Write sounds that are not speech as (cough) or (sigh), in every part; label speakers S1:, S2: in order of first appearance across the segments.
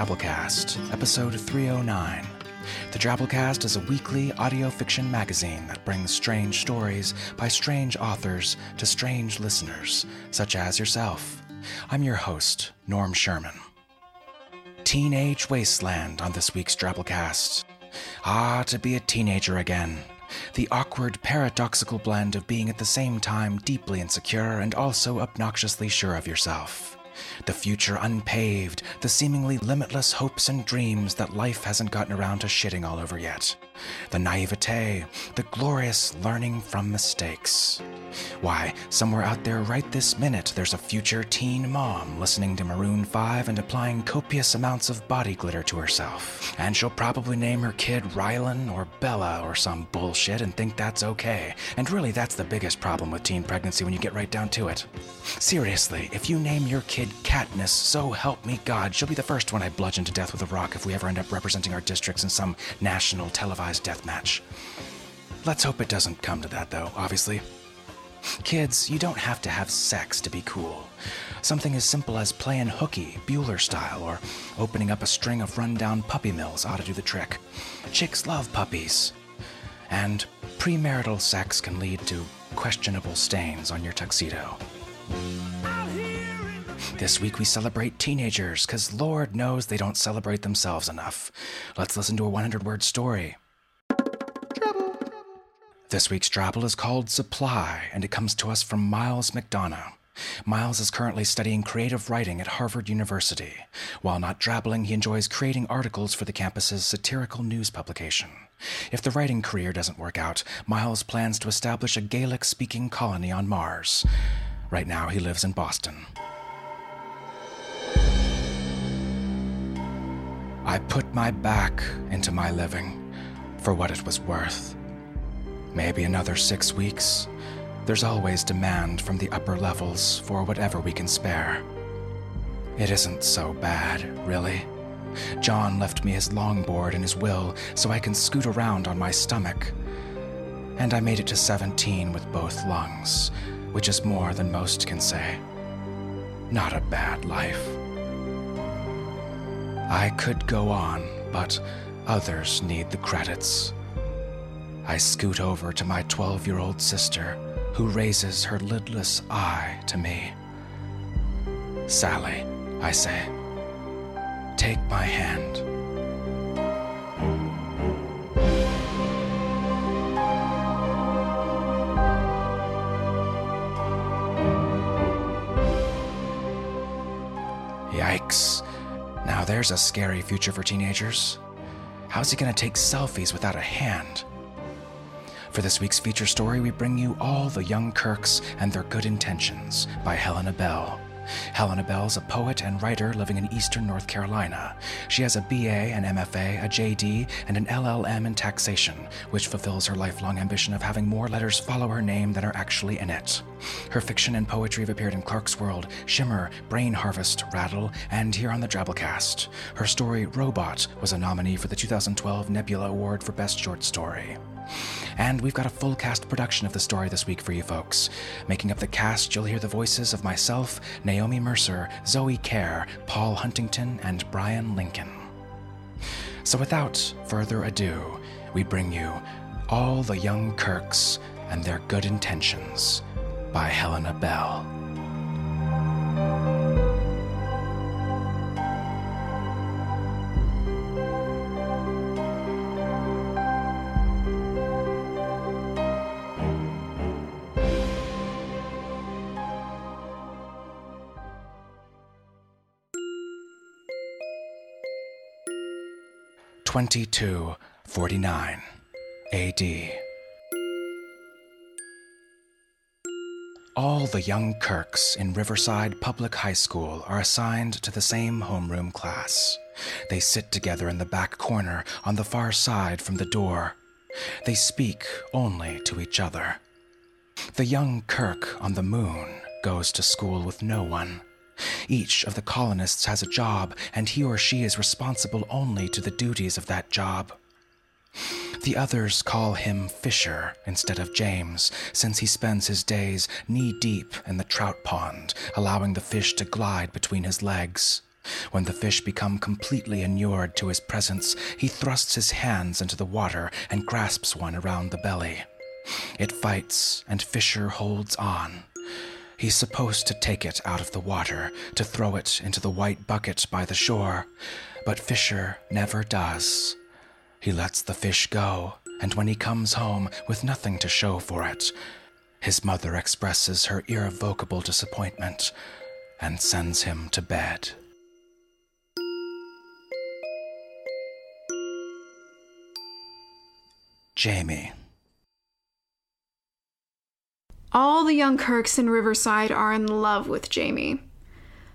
S1: Drabblecast, episode 309. The Drabblecast is a weekly audio fiction magazine that brings strange stories by strange authors to strange listeners, such as yourself. I'm your host, Norm Sherman. Teenage Wasteland on this week's Drabblecast. Ah, to be a teenager again. The awkward, paradoxical blend of being at the same time deeply insecure and also obnoxiously sure of yourself. The future unpaved, the seemingly limitless hopes and dreams that life hasn't gotten around to shitting all over yet. The naivete, the glorious learning from mistakes. Why, somewhere out there right this minute, there's a future teen mom listening to Maroon 5 and applying copious amounts of body glitter to herself. And she'll probably name her kid Rylan or Bella or some bullshit and think that's okay. And really, that's the biggest problem with teen pregnancy when you get right down to it. Seriously, if you name your kid Katniss, so help me God, she'll be the first one I bludgeon to death with a rock if we ever end up representing our districts in some national televised death match. Let's hope it doesn't come to that, though, obviously. Kids, you don't have to have sex to be cool. Something as simple as playing hooky, Bueller style, or opening up a string of rundown puppy mills ought to do the trick. Chicks love puppies. And premarital sex can lead to questionable stains on your tuxedo. This week we celebrate teenagers, because Lord knows they don't celebrate themselves enough. Let's listen to a 100 word story. This week's Drabble is called Supply, and it comes to us from Miles McDonough. Miles is currently studying creative writing at Harvard University. While not drabbling, he enjoys creating articles for the campus's satirical news publication. If the writing career doesn't work out, Miles plans to establish a Gaelic speaking colony on Mars. Right now, he lives in Boston. I put my back into my living for what it was worth. Maybe another six weeks. There's always demand from the upper levels for whatever we can spare. It isn't so bad, really. John left me his longboard and his will so I can scoot around on my stomach. And I made it to 17 with both lungs, which is more than most can say. Not a bad life. I could go on, but others need the credits. I scoot over to my 12 year old sister, who raises her lidless eye to me. Sally, I say, take my hand. Yikes. Now there's a scary future for teenagers. How's he gonna take selfies without a hand? For this week's feature story, we bring you All the Young Kirks and Their Good Intentions by Helena Bell. Helena Bell is a poet and writer living in eastern North Carolina. She has a BA, an MFA, a JD, and an LLM in taxation, which fulfills her lifelong ambition of having more letters follow her name than are actually in it. Her fiction and poetry have appeared in Clarkesworld, Shimmer, Brain Harvest, Rattle, and here on the Drabblecast. Her story, Robot, was a nominee for the 2012 Nebula Award for Best Short Story. And we've got a full cast production of the story this week for you folks. Making up the cast, you'll hear the voices of myself, Naomi Mercer, Zoe Kerr, Paul Huntington, and Brian Lincoln. So without further ado, we bring you All the Young Kirks and Their Good Intentions by Helena Bell. 2249 AD. All the young Kirks in Riverside Public High School are assigned to the same homeroom class. They sit together in the back corner on the far side from the door. They speak only to each other. The young Kirk on the moon goes to school with no one. Each of the colonists has a job, and he or she is responsible only to the duties of that job. The others call him Fisher instead of James, since he spends his days knee deep in the trout pond, allowing the fish to glide between his legs. When the fish become completely inured to his presence, he thrusts his hands into the water and grasps one around the belly. It fights, and Fisher holds on. He's supposed to take it out of the water, to throw it into the white bucket by the shore, but Fisher never does. He lets the fish go, and when he comes home with nothing to show for it, his mother expresses her irrevocable disappointment and sends him to bed. Jamie.
S2: All the young Kirks in Riverside are in love with Jamie.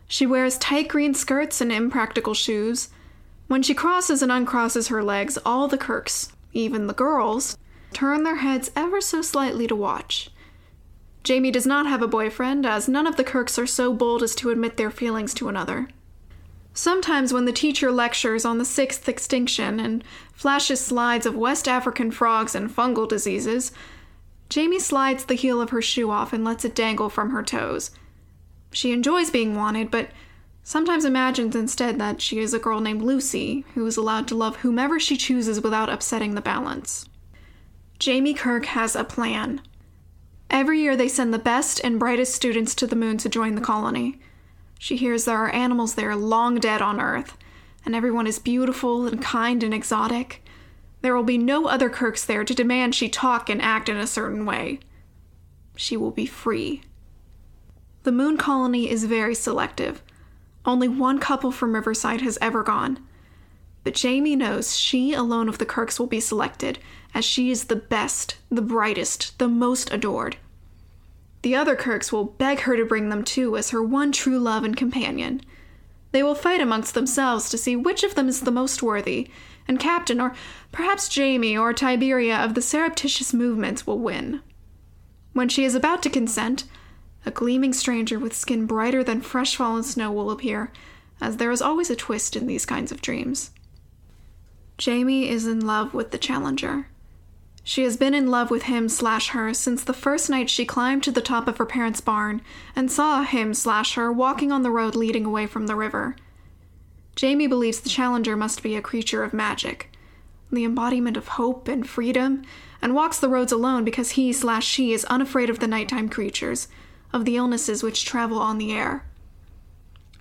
S2: She wears tight green skirts and impractical shoes. When she crosses and uncrosses her legs, all the Kirks, even the girls, turn their heads ever so slightly to watch. Jamie does not have a boyfriend, as none of the Kirks are so bold as to admit their feelings to another. Sometimes, when the teacher lectures on the sixth extinction and flashes slides of West African frogs and fungal diseases, Jamie slides the heel of her shoe off and lets it dangle from her toes. She enjoys being wanted, but sometimes imagines instead that she is a girl named Lucy who is allowed to love whomever she chooses without upsetting the balance. Jamie Kirk has a plan. Every year they send the best and brightest students to the moon to join the colony. She hears there are animals there long dead on Earth, and everyone is beautiful and kind and exotic. There will be no other Kirks there to demand she talk and act in a certain way. She will be free. The moon colony is very selective. Only one couple from Riverside has ever gone. But Jamie knows she alone of the Kirks will be selected, as she is the best, the brightest, the most adored. The other Kirks will beg her to bring them too as her one true love and companion. They will fight amongst themselves to see which of them is the most worthy, and Captain, or perhaps Jamie or Tiberia of the surreptitious movements will win. When she is about to consent, a gleaming stranger with skin brighter than fresh fallen snow will appear, as there is always a twist in these kinds of dreams. Jamie is in love with the Challenger. She has been in love with him slash her since the first night she climbed to the top of her parents' barn and saw him slash her walking on the road leading away from the river. Jamie believes the Challenger must be a creature of magic, the embodiment of hope and freedom, and walks the roads alone because he slash she is unafraid of the nighttime creatures, of the illnesses which travel on the air.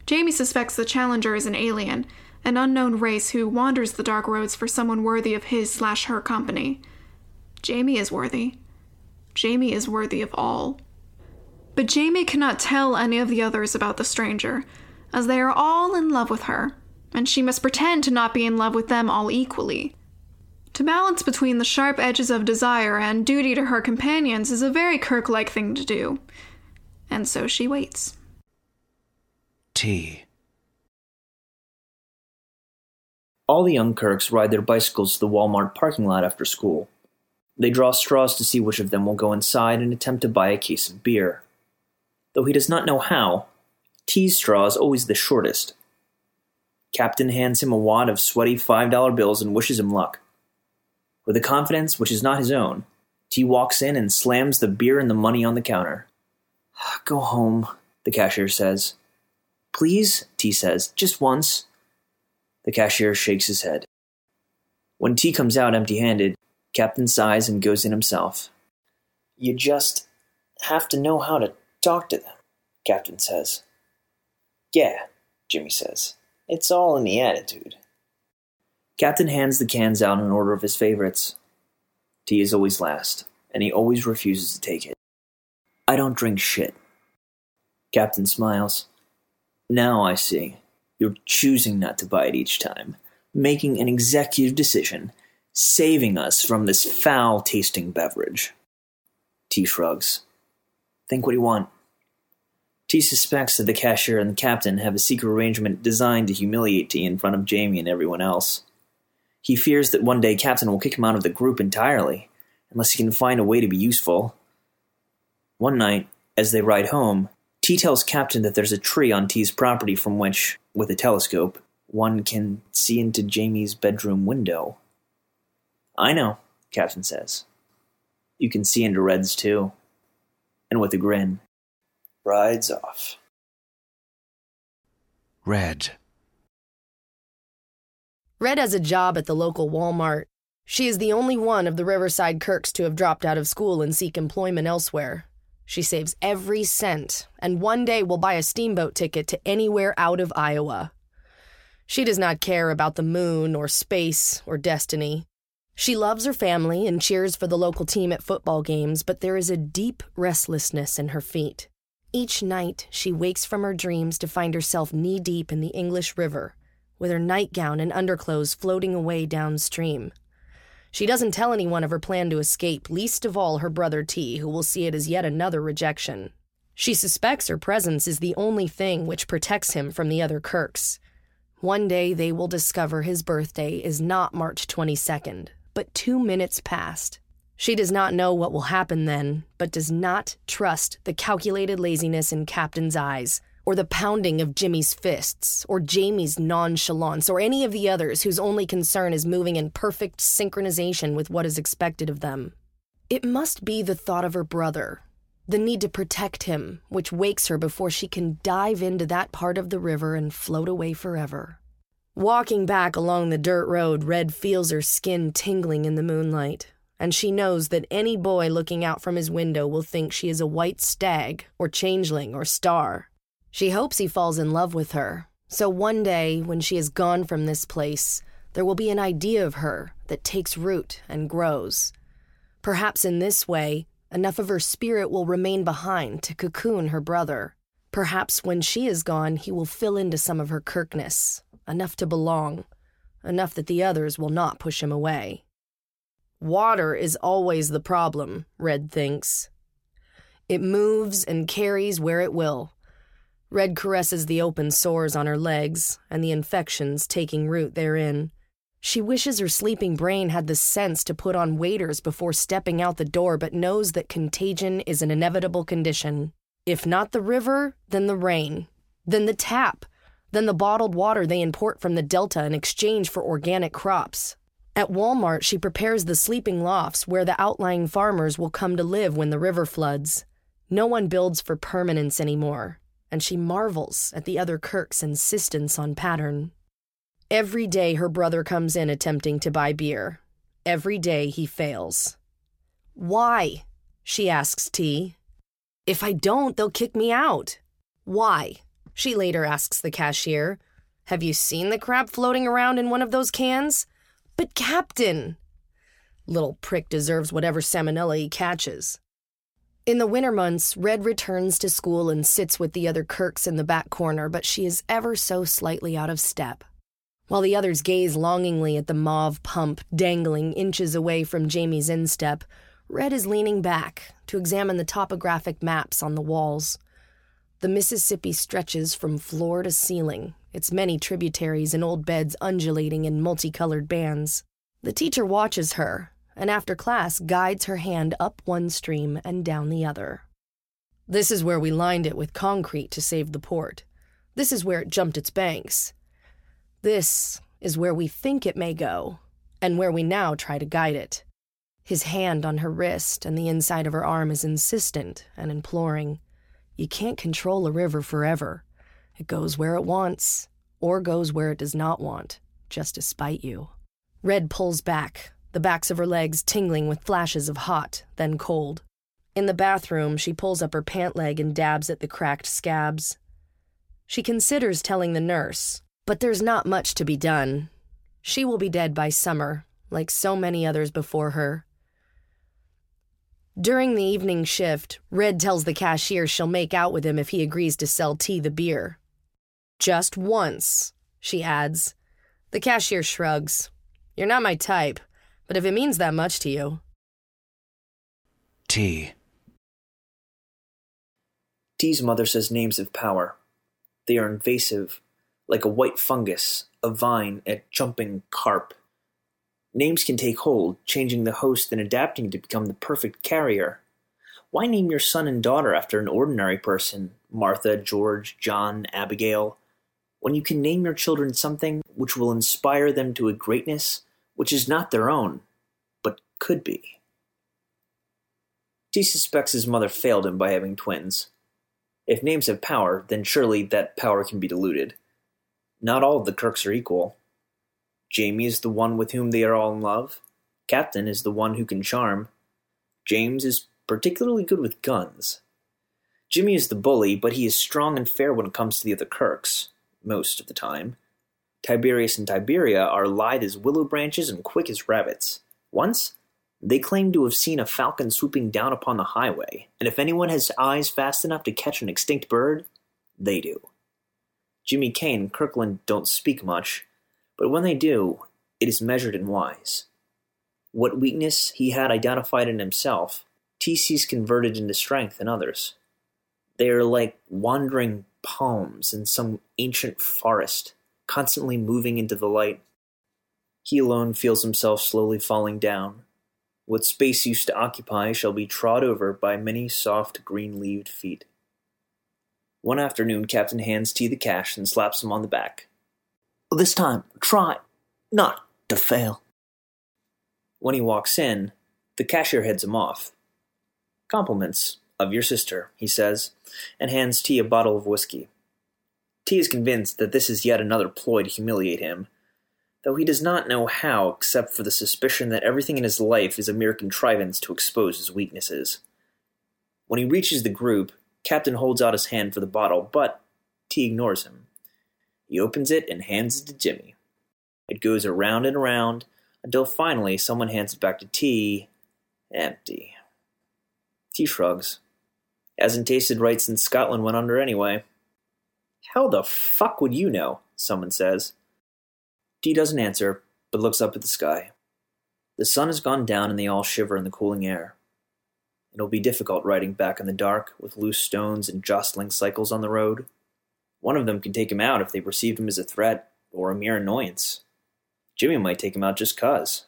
S2: Jamie suspects the Challenger is an alien, an unknown race who wanders the dark roads for someone worthy of his slash her company. Jamie is worthy. Jamie is worthy of all. But Jamie cannot tell any of the others about the stranger, as they are all in love with her and she must pretend to not be in love with them all equally. To balance between the sharp edges of desire and duty to her companions is a very Kirk like thing to do. And so she waits.
S1: T.
S3: All the young Kirks ride their bicycles to the Walmart parking lot after school. They draw straws to see which of them will go inside and attempt to buy a case of beer. Though he does not know how, T's straw is always the shortest. Captain hands him a wad of sweaty $5 bills and wishes him luck. With a confidence which is not his own, T walks in and slams the beer and the money on the counter. (sighs) Go home, the cashier says. Please, T says, just once. The cashier shakes his head. When T comes out empty handed, Captain sighs and goes in himself. You just have to know how to talk to them, Captain says. Yeah, Jimmy says. It's all in the attitude. Captain hands the cans out in order of his favorites. T is always last, and he always refuses to take it. I don't drink shit. Captain smiles. Now I see. You're choosing not to buy it each time, making an executive decision, saving us from this foul tasting beverage. T shrugs. Think what you want. T suspects that the cashier and the captain have a secret arrangement designed to humiliate T in front of Jamie and everyone else. He fears that one day Captain will kick him out of the group entirely, unless he can find a way to be useful. One night, as they ride home, T tells Captain that there's a tree on T's property from which, with a telescope, one can see into Jamie's bedroom window. I know, Captain says. You can see into Red's too. And with a grin, rides off.
S1: Red.
S4: Red has a job at the local Walmart. She is the only one of the Riverside Kirks to have dropped out of school and seek employment elsewhere. She saves every cent and one day will buy a steamboat ticket to anywhere out of Iowa. She does not care about the moon or space or destiny. She loves her family and cheers for the local team at football games, but there is a deep restlessness in her feet. Each night, she wakes from her dreams to find herself knee deep in the English River, with her nightgown and underclothes floating away downstream. She doesn't tell anyone of her plan to escape, least of all her brother T, who will see it as yet another rejection. She suspects her presence is the only thing which protects him from the other Kirks. One day they will discover his birthday is not March 22nd, but two minutes past. She does not know what will happen then, but does not trust the calculated laziness in Captain's eyes, or the pounding of Jimmy's fists, or Jamie's nonchalance, or any of the others whose only concern is moving in perfect synchronization with what is expected of them. It must be the thought of her brother, the need to protect him, which wakes her before she can dive into that part of the river and float away forever. Walking back along the dirt road, Red feels her skin tingling in the moonlight, and she knows that any boy looking out from his window will think she is a white stag, or changeling, or star. She hopes he falls in love with her, so one day, when she is gone from this place, there will be an idea of her that takes root and grows. Perhaps in this way, enough of her spirit will remain behind to cocoon her brother. Perhaps when she is gone, he will fill into some of her kirkness, enough to belong, enough that the others will not push him away. Water is always the problem, Red thinks. It moves and carries where it will. Red caresses the open sores on her legs and the infections taking root therein. She wishes her sleeping brain had the sense to put on waders before stepping out the door, but knows that contagion is an inevitable condition. If not the river, then the rain, then the tap, then the bottled water they import from the Delta in exchange for organic crops. At Walmart, she prepares the sleeping lofts where the outlying farmers will come to live when the river floods. No one builds for permanence anymore, and she marvels at the other Kirk's insistence on pattern. Every day her brother comes in attempting to buy beer. Every day he fails. Why? she asks T. If I don't, they'll kick me out. Why? She later asks the cashier. Have you seen the crab floating around in one of those cans? But, Captain! Little prick deserves whatever salmonella he catches. In the winter months, Red returns to school and sits with the other Kirks in the back corner, but she is ever so slightly out of step. While the others gaze longingly at the mauve pump dangling inches away from Jamie's instep, Red is leaning back to examine the topographic maps on the walls. The Mississippi stretches from floor to ceiling, its many tributaries and old beds undulating in multicolored bands. The teacher watches her, and after class guides her hand up one stream and down the other. This is where we lined it with concrete to save the port. This is where it jumped its banks. This is where we think it may go, and where we now try to guide it. His hand on her wrist and the inside of her arm is insistent and imploring. You can't control a river forever. It goes where it wants, or goes where it does not want, just to spite you. Red pulls back, the backs of her legs tingling with flashes of hot, then cold. In the bathroom, she pulls up her pant leg and dabs at the cracked scabs. She considers telling the nurse, but there's not much to be done. She will be dead by summer, like so many others before her. During the evening shift, Red tells the cashier she'll make out with him if he agrees to sell T the beer. Just once, she adds. The cashier shrugs. You're not my type, but if it means that much to you.
S1: T.
S3: T's mother says names of power. They are invasive, like a white fungus, a vine, a jumping carp. Names can take hold, changing the host and adapting to become the perfect carrier. Why name your son and daughter after an ordinary person, Martha, George, John, Abigail, when you can name your children something which will inspire them to a greatness which is not their own, but could be? T suspects his mother failed him by having twins. If names have power, then surely that power can be diluted. Not all of the Kirks are equal. Jamie is the one with whom they are all in love. Captain is the one who can charm. James is particularly good with guns. Jimmy is the bully, but he is strong and fair when it comes to the other Kirks, most of the time. Tiberius and Tiberia are lithe as willow branches and quick as rabbits. Once, they claim to have seen a falcon swooping down upon the highway, and if anyone has eyes fast enough to catch an extinct bird, they do. Jimmy Kane and Kirkland don't speak much, but when they do, it is measured and wise. What weakness he had identified in himself, TC's converted into strength in others. They are like wandering palms in some ancient forest, constantly moving into the light. He alone feels himself slowly falling down. What space used to occupy shall be trod over by many soft green leaved feet. One afternoon, Captain hands T the cash and slaps him on the back.
S5: This time, try not to fail.
S3: When he walks in, the cashier heads him off. Compliments of your sister, he says, and hands T a bottle of whiskey. T is convinced that this is yet another ploy to humiliate him, though he does not know how except for the suspicion that everything in his life is a mere contrivance to expose his weaknesses. When he reaches the group, Captain holds out his hand for the bottle, but T ignores him. He opens it and hands it to Jimmy. It goes around and around until finally someone hands it back to T. Empty. T shrugs. Hasn't tasted right since Scotland went under anyway. How the fuck would you know? Someone says. T doesn't answer, but looks up at the sky. The sun has gone down and they all shiver in the cooling air. It'll be difficult riding back in the dark with loose stones and jostling cycles on the road. One of them could take him out if they perceived him as a threat or a mere annoyance. Jimmy might take him out just cause.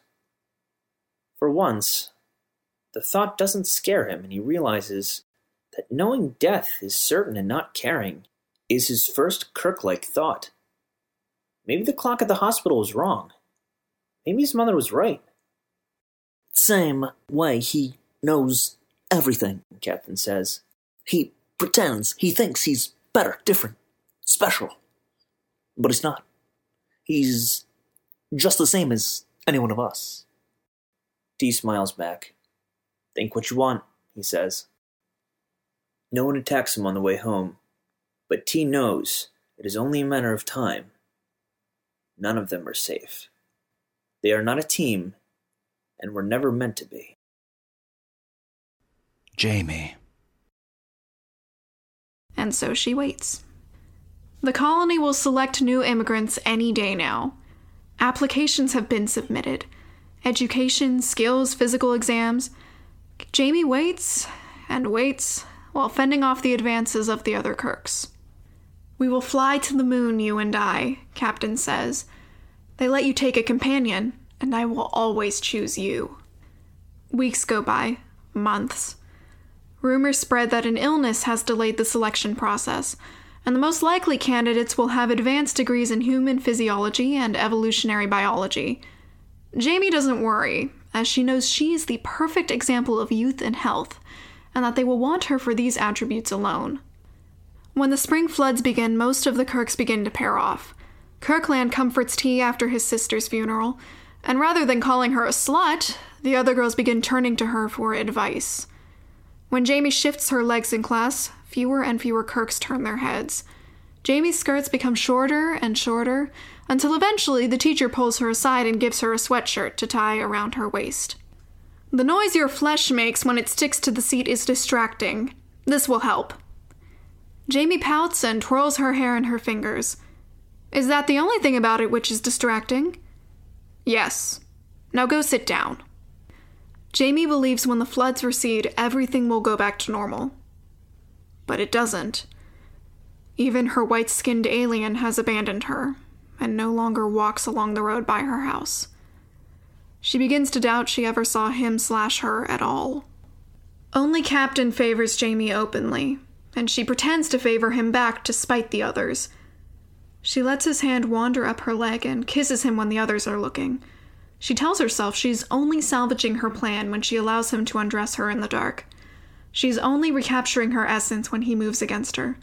S3: For once, the thought doesn't scare him, and he realizes that knowing death is certain and not caring is his first Kirk like thought. Maybe the clock at the hospital was wrong. Maybe his mother was right.
S5: Same way he knows everything, Captain says. He pretends, he thinks he's better, different special. But he's not. He's just the same as any one of us.
S3: T smiles back. Think what you want, he says. No one attacks him on the way home, but T knows it is only a matter of time. None of them are safe. They are not a team, and were never meant to be.
S1: Jamie.
S2: And so she waits. The colony will select new immigrants any day now. Applications have been submitted education, skills, physical exams. Jamie waits and waits while fending off the advances of the other Kirks. We will fly to the moon, you and I, Captain says. They let you take a companion, and I will always choose you. Weeks go by, months. Rumors spread that an illness has delayed the selection process, and the most likely candidates will have advanced degrees in human physiology and evolutionary biology. Jamie doesn't worry, as she knows she is the perfect example of youth and health, and that they will want her for these attributes alone. When the spring floods begin, most of the Kirks begin to pair off. Kirkland comforts T after his sister's funeral, and rather than calling her a slut, the other girls begin turning to her for advice. When Jamie shifts her legs in class, fewer and fewer Kirks turn their heads. Jamie's skirts become shorter and shorter until eventually the teacher pulls her aside and gives her a sweatshirt to tie around her waist. The noise your flesh makes when it sticks to the seat is distracting. This will help. Jamie pouts and twirls her hair in her fingers. Is that the only thing about it which is distracting? Yes. Now go sit down. Jamie believes when the floods recede, everything will go back to normal. But it doesn't. Even her white skinned alien has abandoned her and no longer walks along the road by her house. She begins to doubt she ever saw him slash her at all. Only Captain favors Jamie openly, and she pretends to favor him back to spite the others. She lets his hand wander up her leg and kisses him when the others are looking. She tells herself she's only salvaging her plan when she allows him to undress her in the dark. She's only recapturing her essence when he moves against her.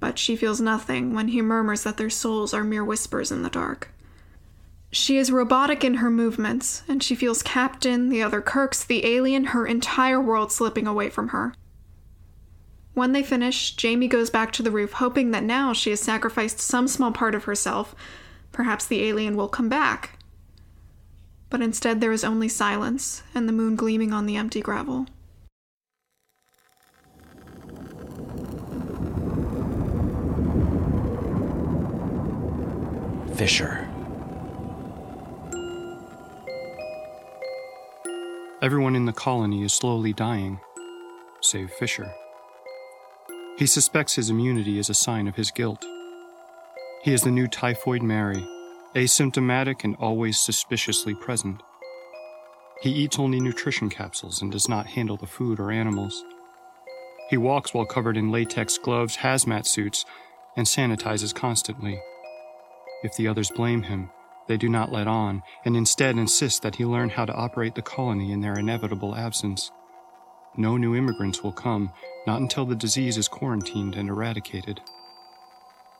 S2: But she feels nothing when he murmurs that their souls are mere whispers in the dark. She is robotic in her movements, and she feels Captain, the other Kirks, the alien, her entire world slipping away from her. When they finish, Jamie goes back to the roof, hoping that now she has sacrificed some small part of herself. Perhaps the alien will come back. But instead, there is only silence and the moon gleaming on the empty gravel.
S1: Fisher.
S6: Everyone in the colony is slowly dying, save Fisher. He suspects his immunity is a sign of his guilt. He is the new typhoid Mary, asymptomatic and always suspiciously present. He eats only nutrition capsules and does not handle the food or animals. He walks while covered in latex gloves, hazmat suits, and sanitizes constantly. If the others blame him, they do not let on, and instead insist that he learn how to operate the colony in their inevitable absence. No new immigrants will come, not until the disease is quarantined and eradicated.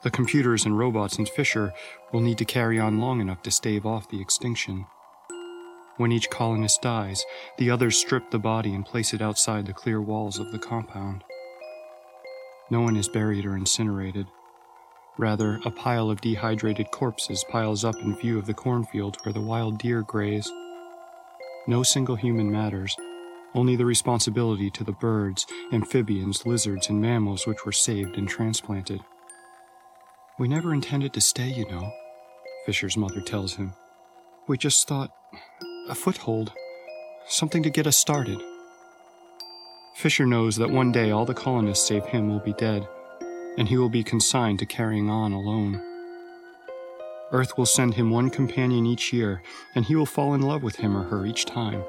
S6: The computers and robots in Fisher will need to carry on long enough to stave off the extinction. When each colonist dies, the others strip the body and place it outside the clear walls of the compound. No one is buried or incinerated. Rather, a pile of dehydrated corpses piles up in view of the cornfield where the wild deer graze. No single human matters, only the responsibility to the birds, amphibians, lizards, and mammals which were saved and transplanted. We never intended to stay, you know, Fisher's mother tells him. We just thought a foothold, something to get us started. Fisher knows that one day all the colonists save him will be dead, and he will be consigned to carrying on alone. Earth will send him one companion each year, and he will fall in love with him or her each time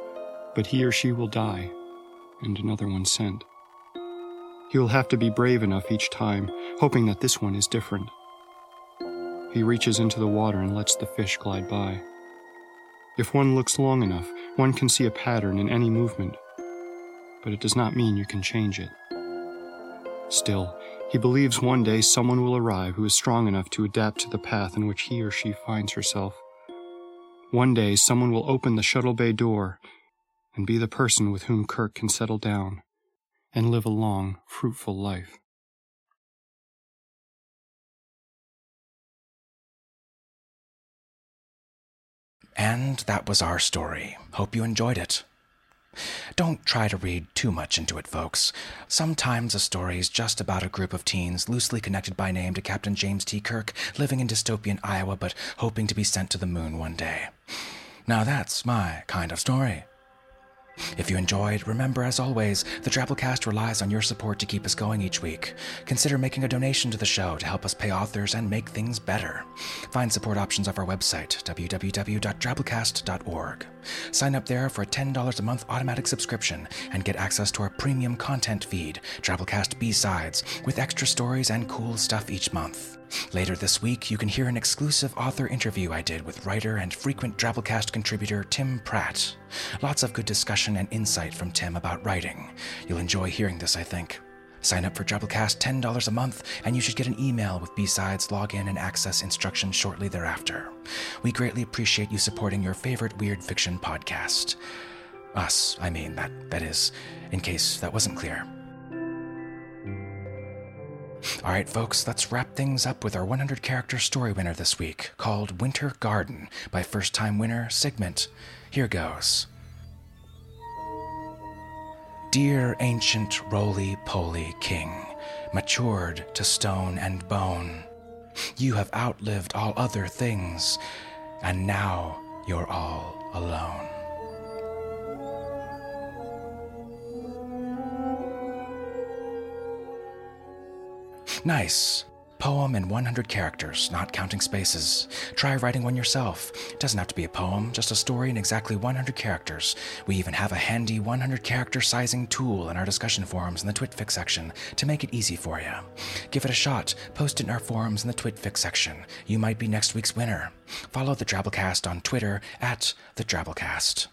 S6: but he or she will die, and another one sent. He will have to be brave enough each time, hoping that this one is different. He reaches into the water and lets the fish glide by. If one looks long enough, one can see a pattern in any movement, but it does not mean you can change it. Still, he believes one day someone will arrive who is strong enough to adapt to the path in which he or she finds herself. One day, someone will open the shuttle bay door and be the person with whom Kirk can settle down and live a long, fruitful life.
S1: And that was our story. Hope you enjoyed it. Don't try to read too much into it, folks. Sometimes a story is just about a group of teens loosely connected by name to Captain James T. Kirk living in dystopian Iowa but hoping to be sent to the moon one day. Now that's my kind of story. If you enjoyed, remember as always, the Drabblecast relies on your support to keep us going each week. Consider making a donation to the show to help us pay authors and make things better. Find support options off our website, www.drabblecast.org. Sign up there for a $10 a month automatic subscription and get access to our premium content feed, Drabblecast B-Sides, with extra stories and cool stuff each month. Later this week, you can hear an exclusive author interview I did with writer and frequent Drabblecast contributor Tim Pratt. Lots of good discussion and insight from Tim about writing. You'll enjoy hearing this, I think. Sign up for Drabblecast $10 a month, and you should get an email with B-Sides login and access instructions shortly thereafter. We greatly appreciate you supporting your favorite weird fiction podcast. Us, I mean, that, that is, in case that wasn't clear. All right, folks, let's wrap things up with our 100 character story winner this week, called Winter Garden by first time winner Sigmund. Here goes. Dear ancient roly poly king, matured to stone and bone, you have outlived all other things, and now you're all alone. Nice. Poem in 100 characters, not counting spaces. Try writing one yourself. It doesn't have to be a poem, just a story in exactly 100 characters. We even have a handy 100 character sizing tool in our discussion forums in the Twitfics section to make it easy for you. Give it a shot. Post it in our forums in the Twitfics section. You might be next week's winner. Follow the Drabblecast on Twitter at the Drabblecast.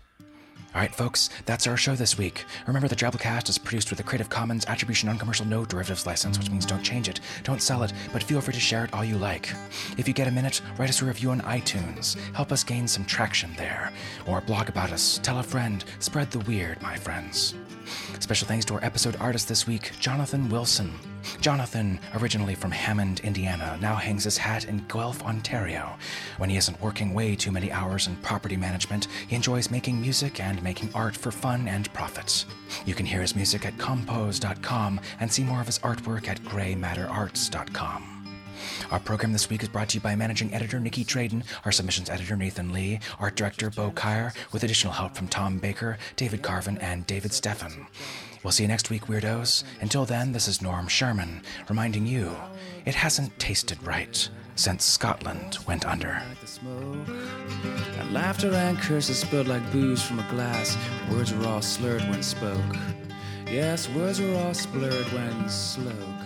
S1: All right, folks, that's our show this week. Remember, the Drabblecast is produced with a Creative Commons Attribution Non-Commercial No Derivatives license, which means don't change it, don't sell it, but feel free to share it all you like. If you get a minute, write us a review on iTunes. Help us gain some traction there. Or blog about us, tell a friend, spread the weird, my friends. Special thanks to our episode artist this week, Jonathan Wilson. Jonathan, originally from Hammond, Indiana, now hangs his hat in Guelph, Ontario. When he isn't working way too many hours in property management, he enjoys making music and making art for fun and profits. You can hear his music at compose.com and see more of his artwork at graymatterarts.com. Our program this week is brought to you by managing editor Nikki Traden, our submissions editor Nathan Lee, art director Bo Kaier, with additional help from Tom Baker, David Carvin, and David Steffen. We'll see you next week, weirdos. Until then, this is Norm Sherman, reminding you it hasn't tasted right since Scotland went under.
S7: And laughter and curses spilled like booze from a glass. Words were all slurred when spoke. Yes, words were all slurred when sloke.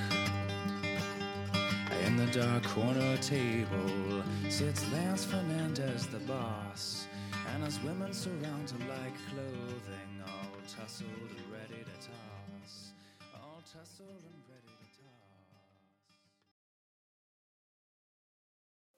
S7: Dark corner table sits Lance Fernandez, the boss, and his women surround her like clothing, all tussled